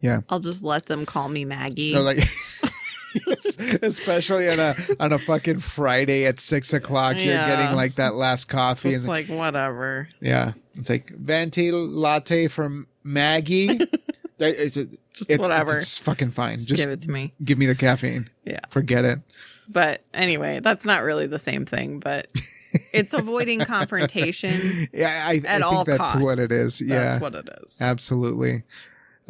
[SPEAKER 1] Yeah.
[SPEAKER 2] I'll just let them call me Maggie.
[SPEAKER 1] Or like especially on a on a fucking Friday at six o'clock, you're
[SPEAKER 2] Yeah.
[SPEAKER 1] getting like that last coffee, and
[SPEAKER 2] like whatever.
[SPEAKER 1] yeah, it's like venti latte from Maggie. it's, it's,
[SPEAKER 2] Just
[SPEAKER 1] it's,
[SPEAKER 2] whatever.
[SPEAKER 1] it's fucking fine.
[SPEAKER 2] Just,
[SPEAKER 1] Just
[SPEAKER 2] give it to me.
[SPEAKER 1] give me the caffeine.
[SPEAKER 2] Yeah.
[SPEAKER 1] Forget it.
[SPEAKER 2] But anyway, that's not really the same thing, but it's avoiding confrontation
[SPEAKER 1] Yeah, I, I
[SPEAKER 2] at
[SPEAKER 1] think
[SPEAKER 2] all
[SPEAKER 1] that's
[SPEAKER 2] costs.
[SPEAKER 1] what it is. Yeah,
[SPEAKER 2] That's what it is.
[SPEAKER 1] absolutely.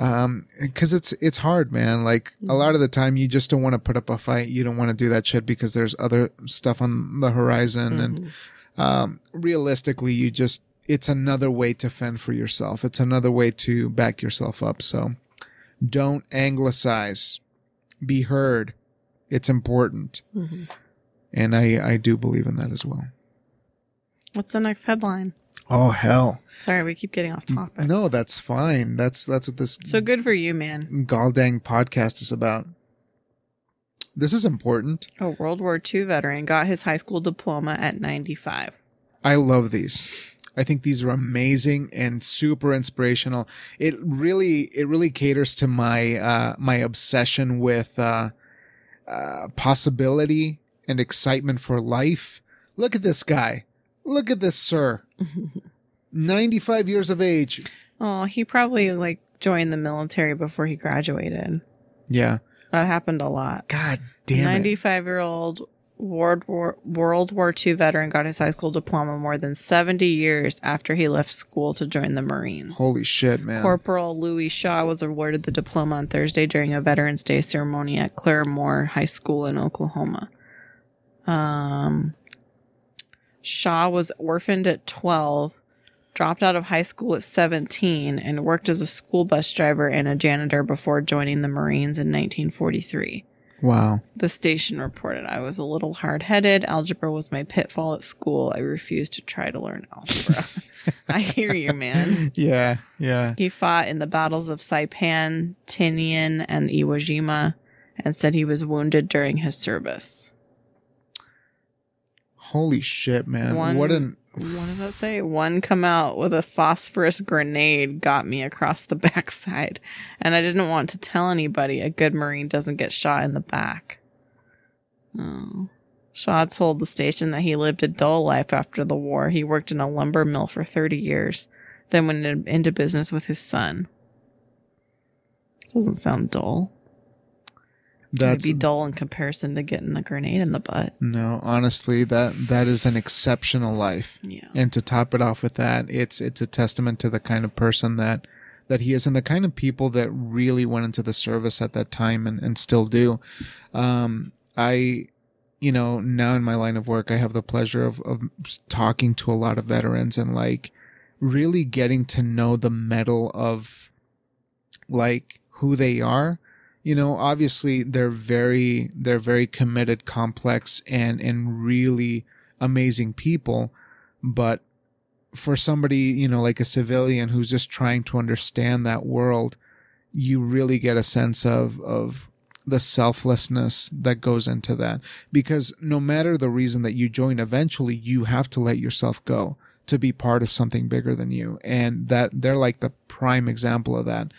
[SPEAKER 1] Um, because it's it's hard, man. Like
[SPEAKER 2] Mm-hmm.
[SPEAKER 1] a lot of the time, you just don't want to put up a fight. You don't want to do that shit because there's other stuff on the horizon, and
[SPEAKER 2] Mm-hmm.
[SPEAKER 1] um, realistically, you just it's another way to fend for yourself. It's another way to back yourself up. So don't anglicize. Be heard. It's important,
[SPEAKER 2] Mhm.
[SPEAKER 1] and I I do believe in that as well.
[SPEAKER 2] What's the next headline?
[SPEAKER 1] Oh hell.
[SPEAKER 2] Sorry, we keep getting off topic.
[SPEAKER 1] No, that's fine. That's that's what this
[SPEAKER 2] So good for you, man.
[SPEAKER 1] Galdang podcast is about. This is important.
[SPEAKER 2] A World War II veteran got his high school diploma at 95.
[SPEAKER 1] I love these. I think these are amazing and super inspirational. It really it really caters to my uh my obsession with uh uh possibility and excitement for life. Look at this guy. Look at this sir. 95 years of age.
[SPEAKER 2] Oh, he probably like joined the military before he graduated.
[SPEAKER 1] Yeah.
[SPEAKER 2] That happened a lot.
[SPEAKER 1] God damn it.
[SPEAKER 2] 95 year old World War, World War II veteran got his high school diploma more than 70 years after he left school to join the Marines.
[SPEAKER 1] Holy shit, man.
[SPEAKER 2] Corporal Louis Shaw was awarded the diploma on Thursday during a Veterans Day ceremony at Claremore High School in Oklahoma. Um, Shaw was orphaned at 12, dropped out of high school at 17, and worked as a school bus driver and a janitor before joining the Marines in 1943.
[SPEAKER 1] wow.
[SPEAKER 2] The station reported, I was a little hard headed. Algebra was my pitfall at school. I refused to try to learn algebra. I hear you, man.
[SPEAKER 1] Yeah, yeah.
[SPEAKER 2] He fought in the battles of Saipan, Tinian, and Iwo Jima and said he was wounded during his service.
[SPEAKER 1] Holy shit, man.
[SPEAKER 2] One-
[SPEAKER 1] What an
[SPEAKER 2] What does that say? One come out with a phosphorus grenade got me across the backside, and I didn't want to tell anybody a good Marine doesn't get shot in the back. Oh. Shaw told the station that he lived a dull life after the war. He worked in a lumber mill for 30 years, then went into business with his son. Doesn't sound dull.
[SPEAKER 1] That's
[SPEAKER 2] It'd be dull in comparison to getting a grenade in the butt.
[SPEAKER 1] no, honestly, that that is an exceptional life.
[SPEAKER 2] Yeah.
[SPEAKER 1] And to top it off with that, it's it's a testament to the kind of person that that he is and the kind of people that really went into the service at that time and, and still do. Um I you know, now in my line of work I have the pleasure of of talking to a lot of veterans and like really getting to know the mettle of like who they are you know obviously they're very they're very committed complex and and really amazing people. But for somebody you know like a civilian who's just trying to understand that world you really get a sense of of the selflessness that goes into that. Because no matter the reason that you join eventually you have to let yourself go to be part of something bigger than you. And that they're like the prime example of that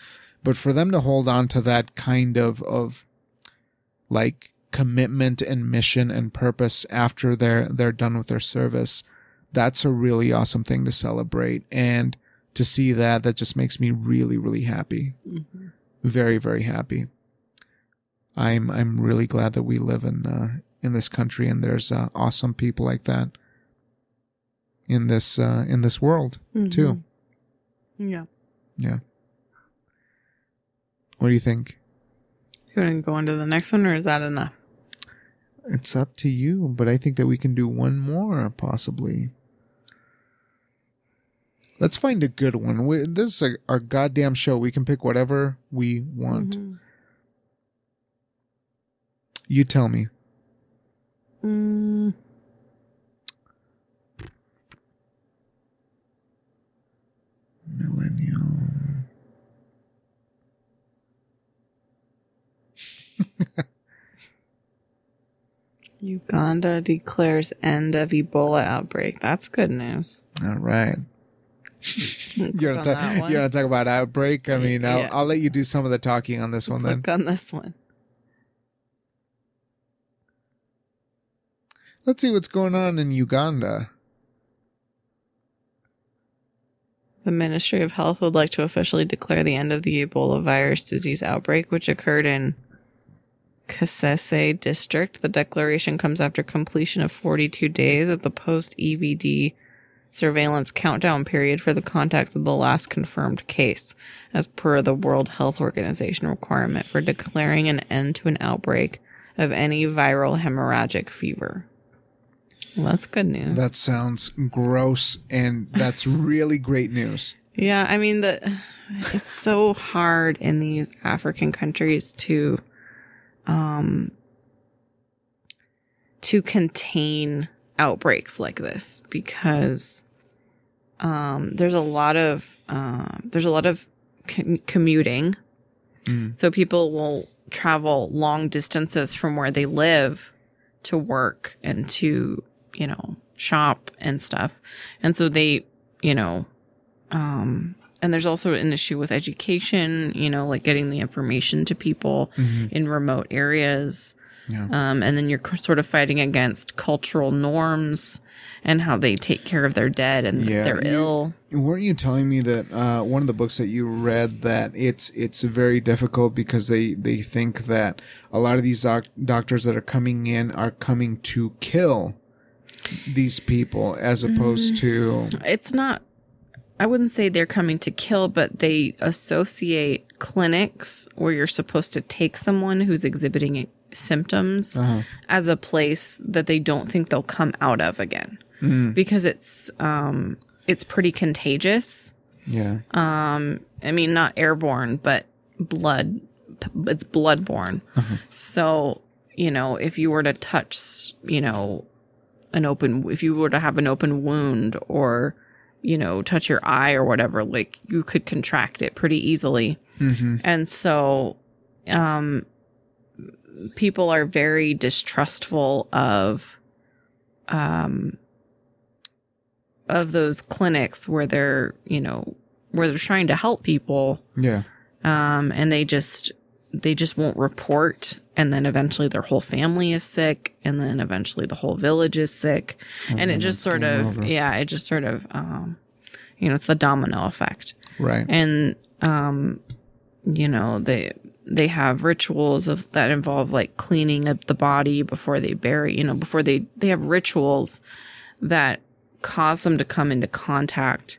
[SPEAKER 1] but for them to hold on to that kind of of like commitment and mission and purpose after they're they're done with their service that's a really awesome thing to celebrate and to see that that just makes me really really happy very very happy I'm I'm really glad that we live in uh, in this country and there's uh, awesome people like that in this uh, in this world too.
[SPEAKER 2] Yeah.
[SPEAKER 1] Yeah. What do you think?
[SPEAKER 2] You want to go on to the next one, or is that enough?
[SPEAKER 1] It's up to you, but I think that we can do one more possibly. Let's find a good one. We, this is a, our goddamn show. We can pick whatever we want.
[SPEAKER 2] Mhm.
[SPEAKER 1] You tell me.
[SPEAKER 2] Mm,
[SPEAKER 1] Millennial.
[SPEAKER 2] Uganda declares end of Ebola outbreak. That's good news.
[SPEAKER 1] All right. You're gonna,
[SPEAKER 2] that
[SPEAKER 1] ta- you're gonna talk about outbreak. I mean, I'll,
[SPEAKER 2] Yeah.
[SPEAKER 1] I'll let you do some of the talking on this one then.
[SPEAKER 2] On this one.
[SPEAKER 1] Let's see what's going on in Uganda.
[SPEAKER 2] The Ministry of Health would like to officially declare the end of the Ebola virus disease outbreak, which occurred in Kasese district. The declaration comes after completion of 42 days of the post EVD surveillance countdown period for the contacts of the last confirmed case, as per the World Health Organization requirement for declaring an end to an outbreak of any viral hemorrhagic fever. Well, that's good news.
[SPEAKER 1] That sounds gross, and that's really great news.
[SPEAKER 2] Yeah, I mean the it's so hard in these African countries to um to contain outbreaks like this because um there's a lot of um there's a lot of com- commuting. So people will travel long distances from where they live to work and to, you know, shop and stuff. And so they, you know, um, and there's also an issue with education, you know, like getting the information to people in remote areas.
[SPEAKER 1] Yeah.
[SPEAKER 2] Um, and then you're sort of fighting against cultural norms and how they take care of their dead and
[SPEAKER 1] Yeah,
[SPEAKER 2] they're ill.
[SPEAKER 1] Weren't you telling me that uh, one of the books that you read that it's it's very difficult because they they think that a lot of these doc- doctors that are coming in are coming to kill these people as opposed to
[SPEAKER 2] It's not, I wouldn't say they're coming to kill, but they associate clinics where you're supposed to take someone who's exhibiting symptoms uh-huh. as a place that they don't think they'll come out of again mm. because it's, um, it's pretty contagious.
[SPEAKER 1] yeah um,
[SPEAKER 2] I mean, not airborne, but blood. It's bloodborne. Uh-huh. So, you know, if you were to touch, you know, an open, if you were to have an open wound or, you know, touch your eye or whatever, like you could contract it pretty easily. And so, um, people are very distrustful of, um, of those clinics where they're, you know, where they're trying to help people.
[SPEAKER 1] Yeah.
[SPEAKER 2] Um, and they just they just won't report and then eventually their whole family is sick and then eventually the whole village is sick. And it just sort of
[SPEAKER 1] over.
[SPEAKER 2] yeah it just sort of um, you know it's the domino effect.
[SPEAKER 1] Right.
[SPEAKER 2] And um, you know they they have rituals of that involve like cleaning up the body before they bury you know before they they have rituals that cause them to come into contact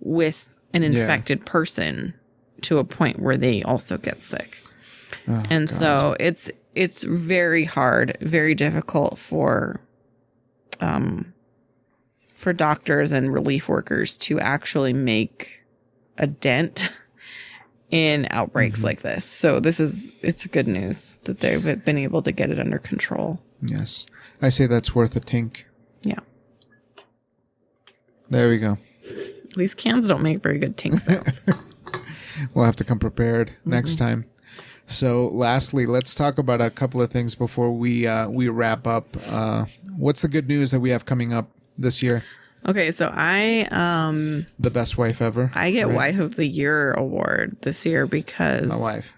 [SPEAKER 2] with an infected person to a point where they also get sick
[SPEAKER 1] Oh,
[SPEAKER 2] and so it's it's very hard very difficult for um for doctors and relief workers to actually make a dent in outbreaks like this. So this is it's good news that they've been able to get it under control.
[SPEAKER 1] Yes. I say that's worth a tink.
[SPEAKER 2] Yeah.
[SPEAKER 1] There we go.
[SPEAKER 2] These cans don't make very good tink sounds
[SPEAKER 1] We'll have to come prepared next time. So, lastly, let's talk about a couple of things before we uh, we wrap up. Uh, what's the good news that we have coming up this year?
[SPEAKER 2] okay so i um
[SPEAKER 1] The best wife ever.
[SPEAKER 2] i get
[SPEAKER 1] right?
[SPEAKER 2] wife of the year award this year because
[SPEAKER 1] My wife.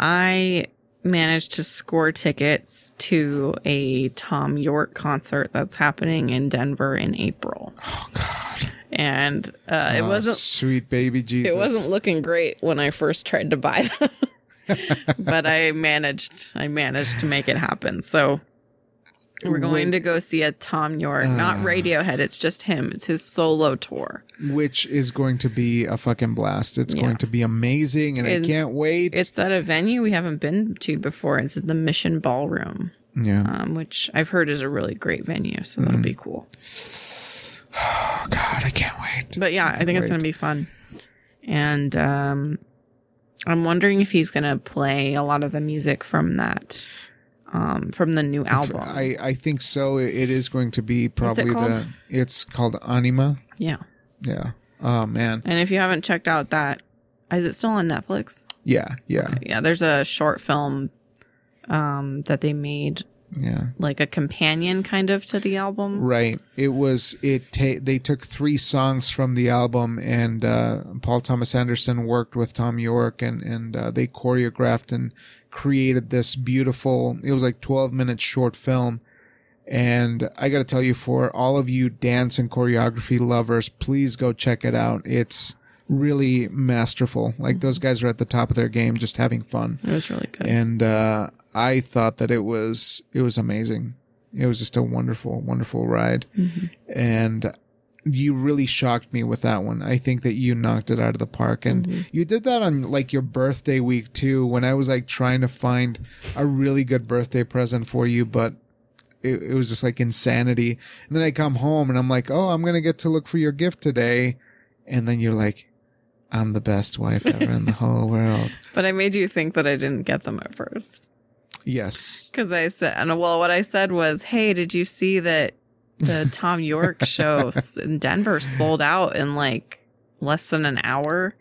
[SPEAKER 2] I managed to score tickets to a Thom Yorke concert that's happening in Denver in April. Oh God! And uh, it
[SPEAKER 1] Oh,
[SPEAKER 2] wasn't
[SPEAKER 1] sweet baby Jesus.
[SPEAKER 2] it wasn't looking great when I first tried to buy them. but I managed. I managed to make it happen. So we're going to go see a Thom Yorke, not
[SPEAKER 1] Ah.
[SPEAKER 2] Radiohead. It's just him. It's his solo tour.
[SPEAKER 1] which is going to be a fucking blast. It's
[SPEAKER 2] Yeah.
[SPEAKER 1] going to be amazing, and
[SPEAKER 2] It-
[SPEAKER 1] I can't wait.
[SPEAKER 2] It's at a venue we haven't been to before. It's at the Mission Ballroom,
[SPEAKER 1] yeah.
[SPEAKER 2] um, which I've heard is a really great venue. So
[SPEAKER 1] Mm.
[SPEAKER 2] that'll be cool.
[SPEAKER 1] Oh God, I can't wait.
[SPEAKER 2] But yeah, I think it's going to be fun. And um, I'm wondering if he's going to play a lot of the music from that, um, from the new album.
[SPEAKER 1] I, I think so. It it is going to be probably
[SPEAKER 2] called?
[SPEAKER 1] the. It's called Anima.
[SPEAKER 2] yeah.
[SPEAKER 1] Yeah. Oh man.
[SPEAKER 2] And if you haven't checked out that, is it still on Netflix?
[SPEAKER 1] Yeah. Yeah.
[SPEAKER 2] Yeah, there's a short film um, that they made,
[SPEAKER 1] Yeah.
[SPEAKER 2] like a companion kind of to the album.
[SPEAKER 1] Right. It was it. Ta- they took three songs from the album, and uh, Paul Thomas Anderson worked with Thom Yorke, and and uh, they choreographed and created this beautiful. It was like twelve minute short film, and I got to tell you, for all of you dance and choreography lovers, please go check it out. It's really masterful. Like those guys are at the top of their game, just having fun
[SPEAKER 2] It was really good.
[SPEAKER 1] and uh, I thought that it was it was amazing. It was just a wonderful, wonderful ride, mm-hmm. and you really shocked me with that one. I think that you knocked it out of the park, and mm-hmm. you did that on like your birthday week too. When I was like trying to find a really good birthday present for you, but. It, it was just like insanity. And then I come home and I'm like, oh, I'm going to get to look for your gift today. And then you're like, I'm the best wife ever in the whole world.
[SPEAKER 2] But I made you think that I didn't get them at first.
[SPEAKER 1] Yes.
[SPEAKER 2] Because I said, and well, what I said was, hey, did you see that the Thom Yorke show in Denver sold out in like less than an hour?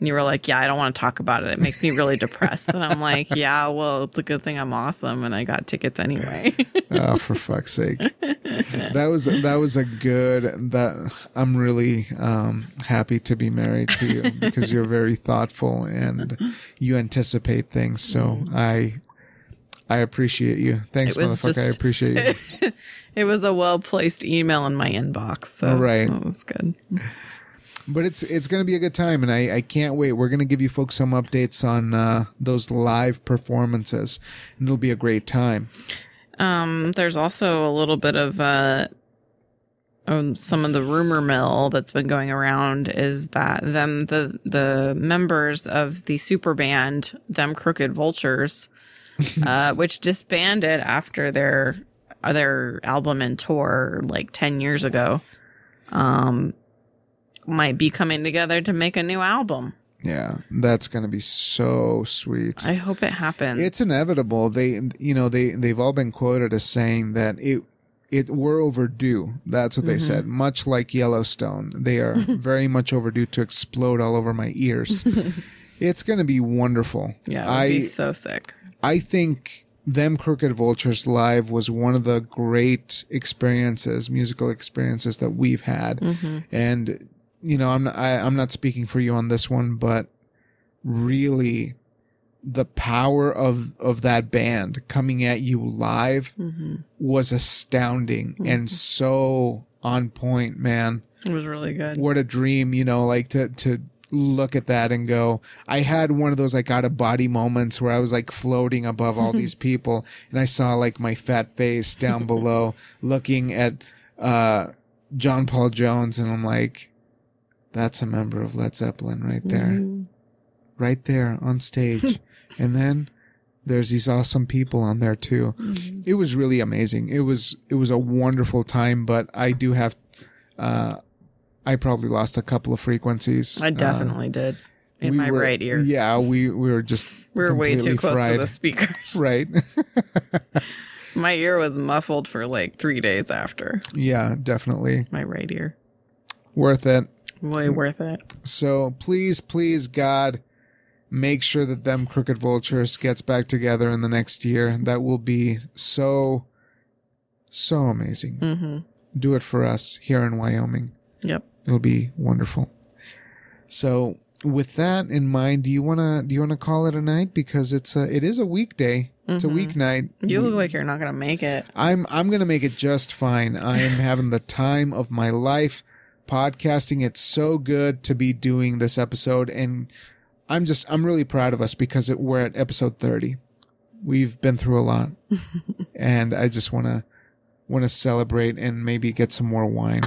[SPEAKER 2] And you were like, yeah, I don't want to talk about it. It makes me really depressed. And I'm like, yeah, well, it's a good thing I'm awesome. And I got tickets anyway.
[SPEAKER 1] oh, for fuck's sake! That was that was a good. That I'm really um, happy to be married to you because you're very thoughtful and you anticipate things. So I I appreciate you. Thanks, motherfucker. I appreciate you.
[SPEAKER 2] it was a well placed email in my inbox. So
[SPEAKER 1] Right.
[SPEAKER 2] that was good.
[SPEAKER 1] But it's it's gonna be a good time, and I I can't wait. We're gonna give you folks some updates on uh, those live performances, and it'll be a great time.
[SPEAKER 2] Um, there's also a little bit of uh, um, some of the rumor mill that's been going around is that them the the members of the super band them crooked vultures, uh, which disbanded after their their album and tour like ten years ago, um, might be coming together to make a new album.
[SPEAKER 1] Yeah, that's gonna be so sweet.
[SPEAKER 2] I hope it happens.
[SPEAKER 1] It's inevitable. They, you know, they they've all been quoted as saying that it it we're overdue. That's what they said. Much like Yellowstone, they are very much overdue to explode all over my ears. it's going to be wonderful.
[SPEAKER 2] yeah,
[SPEAKER 1] I
[SPEAKER 2] be so sick.
[SPEAKER 1] I think them Crooked Vultures live was one of the great experiences, musical experiences that we've had. Mm-hmm. And you know, I'm I, I'm not speaking for you on this one, but really the power of of that band coming at you live mm-hmm. was astounding mm-hmm. and so on point, man
[SPEAKER 2] It was really good.
[SPEAKER 1] what a dream, you know, like to to look at that and go. I had one of those like out of body moments where I was like floating above all these people and I saw like my fat face down below looking at uh John Paul Jones and I'm like that's a member of Led Zeppelin right there. Right there on stage. and then there's these awesome people on there too. It was really amazing. It was it was a wonderful time, but I do have uh I probably lost a couple of frequencies.
[SPEAKER 2] I
[SPEAKER 1] Uh,
[SPEAKER 2] definitely did in
[SPEAKER 1] we
[SPEAKER 2] my
[SPEAKER 1] were-
[SPEAKER 2] right ear.
[SPEAKER 1] Yeah, we we were just
[SPEAKER 2] we were way too close
[SPEAKER 1] fried.
[SPEAKER 2] to the speakers.
[SPEAKER 1] Right.
[SPEAKER 2] My ear was muffled for like three days after
[SPEAKER 1] yeah, definitely
[SPEAKER 2] my right ear.
[SPEAKER 1] worth it.
[SPEAKER 2] Way worth it.
[SPEAKER 1] So please, please, God, make sure that them crooked vultures gets back together in the next year. That will be so, so amazing.
[SPEAKER 2] hmm
[SPEAKER 1] Do it for us here in Wyoming.
[SPEAKER 2] Yep.
[SPEAKER 1] It'll be wonderful. So with that in mind, do you wanna do you wanna call it a night because it's a it is a weekday. It's a mm-hmm. weeknight.
[SPEAKER 2] You look like you're not gonna make it.
[SPEAKER 1] I'm I'm gonna make it just fine. I am having the time of my life podcasting. It's so good to be doing this episode, and I'm just I'm really proud of us because it, we're at episode 30. We've been through a lot, and I just want to want to celebrate and maybe get some more wine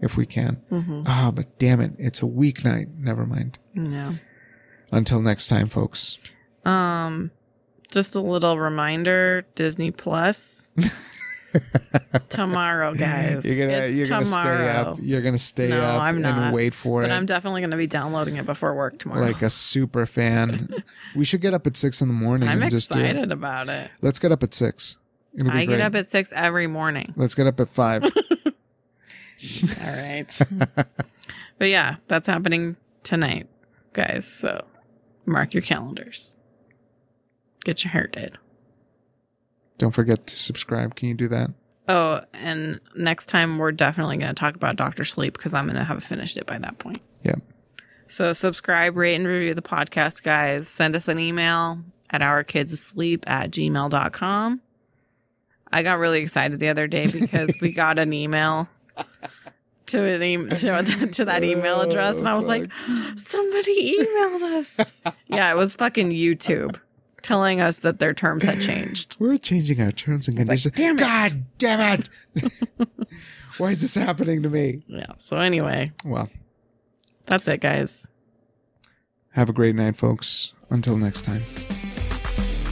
[SPEAKER 1] if we can. Ah, but damn it, it's a weeknight. Never mind.
[SPEAKER 2] Yeah.
[SPEAKER 1] Until next time, folks.
[SPEAKER 2] Um, just a little reminder: Disney Plus tomorrow, guys.
[SPEAKER 1] You're gonna
[SPEAKER 2] It's
[SPEAKER 1] you're gonna stay up. You're gonna stay
[SPEAKER 2] No,
[SPEAKER 1] up
[SPEAKER 2] I'm not, and
[SPEAKER 1] wait for
[SPEAKER 2] But
[SPEAKER 1] it.
[SPEAKER 2] But I'm definitely going to be downloading it before work tomorrow.
[SPEAKER 1] like a super fan. we should get up at six in the morning
[SPEAKER 2] I'm
[SPEAKER 1] and just do it.
[SPEAKER 2] excited about it.
[SPEAKER 1] Let's get up at six.
[SPEAKER 2] I get up at six every morning.
[SPEAKER 1] Let's get up at five.
[SPEAKER 2] All right. but yeah, that's happening tonight, guys. So mark your calendars. Get your hair did.
[SPEAKER 1] Don't forget to subscribe. Can you do that?
[SPEAKER 2] Oh, and next time we're definitely going to talk about Doctor Sleep because I'm going to have finished it by that point.
[SPEAKER 1] Yep.
[SPEAKER 2] So subscribe, rate, and review the podcast, guys. Send us an email at ourkidsasleep at gmail.com. I got really excited the other day because we got an email to an e- to, to that email address, and I was oh, like, somebody emailed us. yeah, it was fucking YouTube telling us that their terms had changed.
[SPEAKER 1] We're changing our terms and conditions.
[SPEAKER 2] damn it.
[SPEAKER 1] God damn it! Why is this happening to me?
[SPEAKER 2] Yeah. So anyway,
[SPEAKER 1] Well,
[SPEAKER 2] that's it, guys.
[SPEAKER 1] have a great night, folks. Until next time.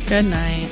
[SPEAKER 2] Good night.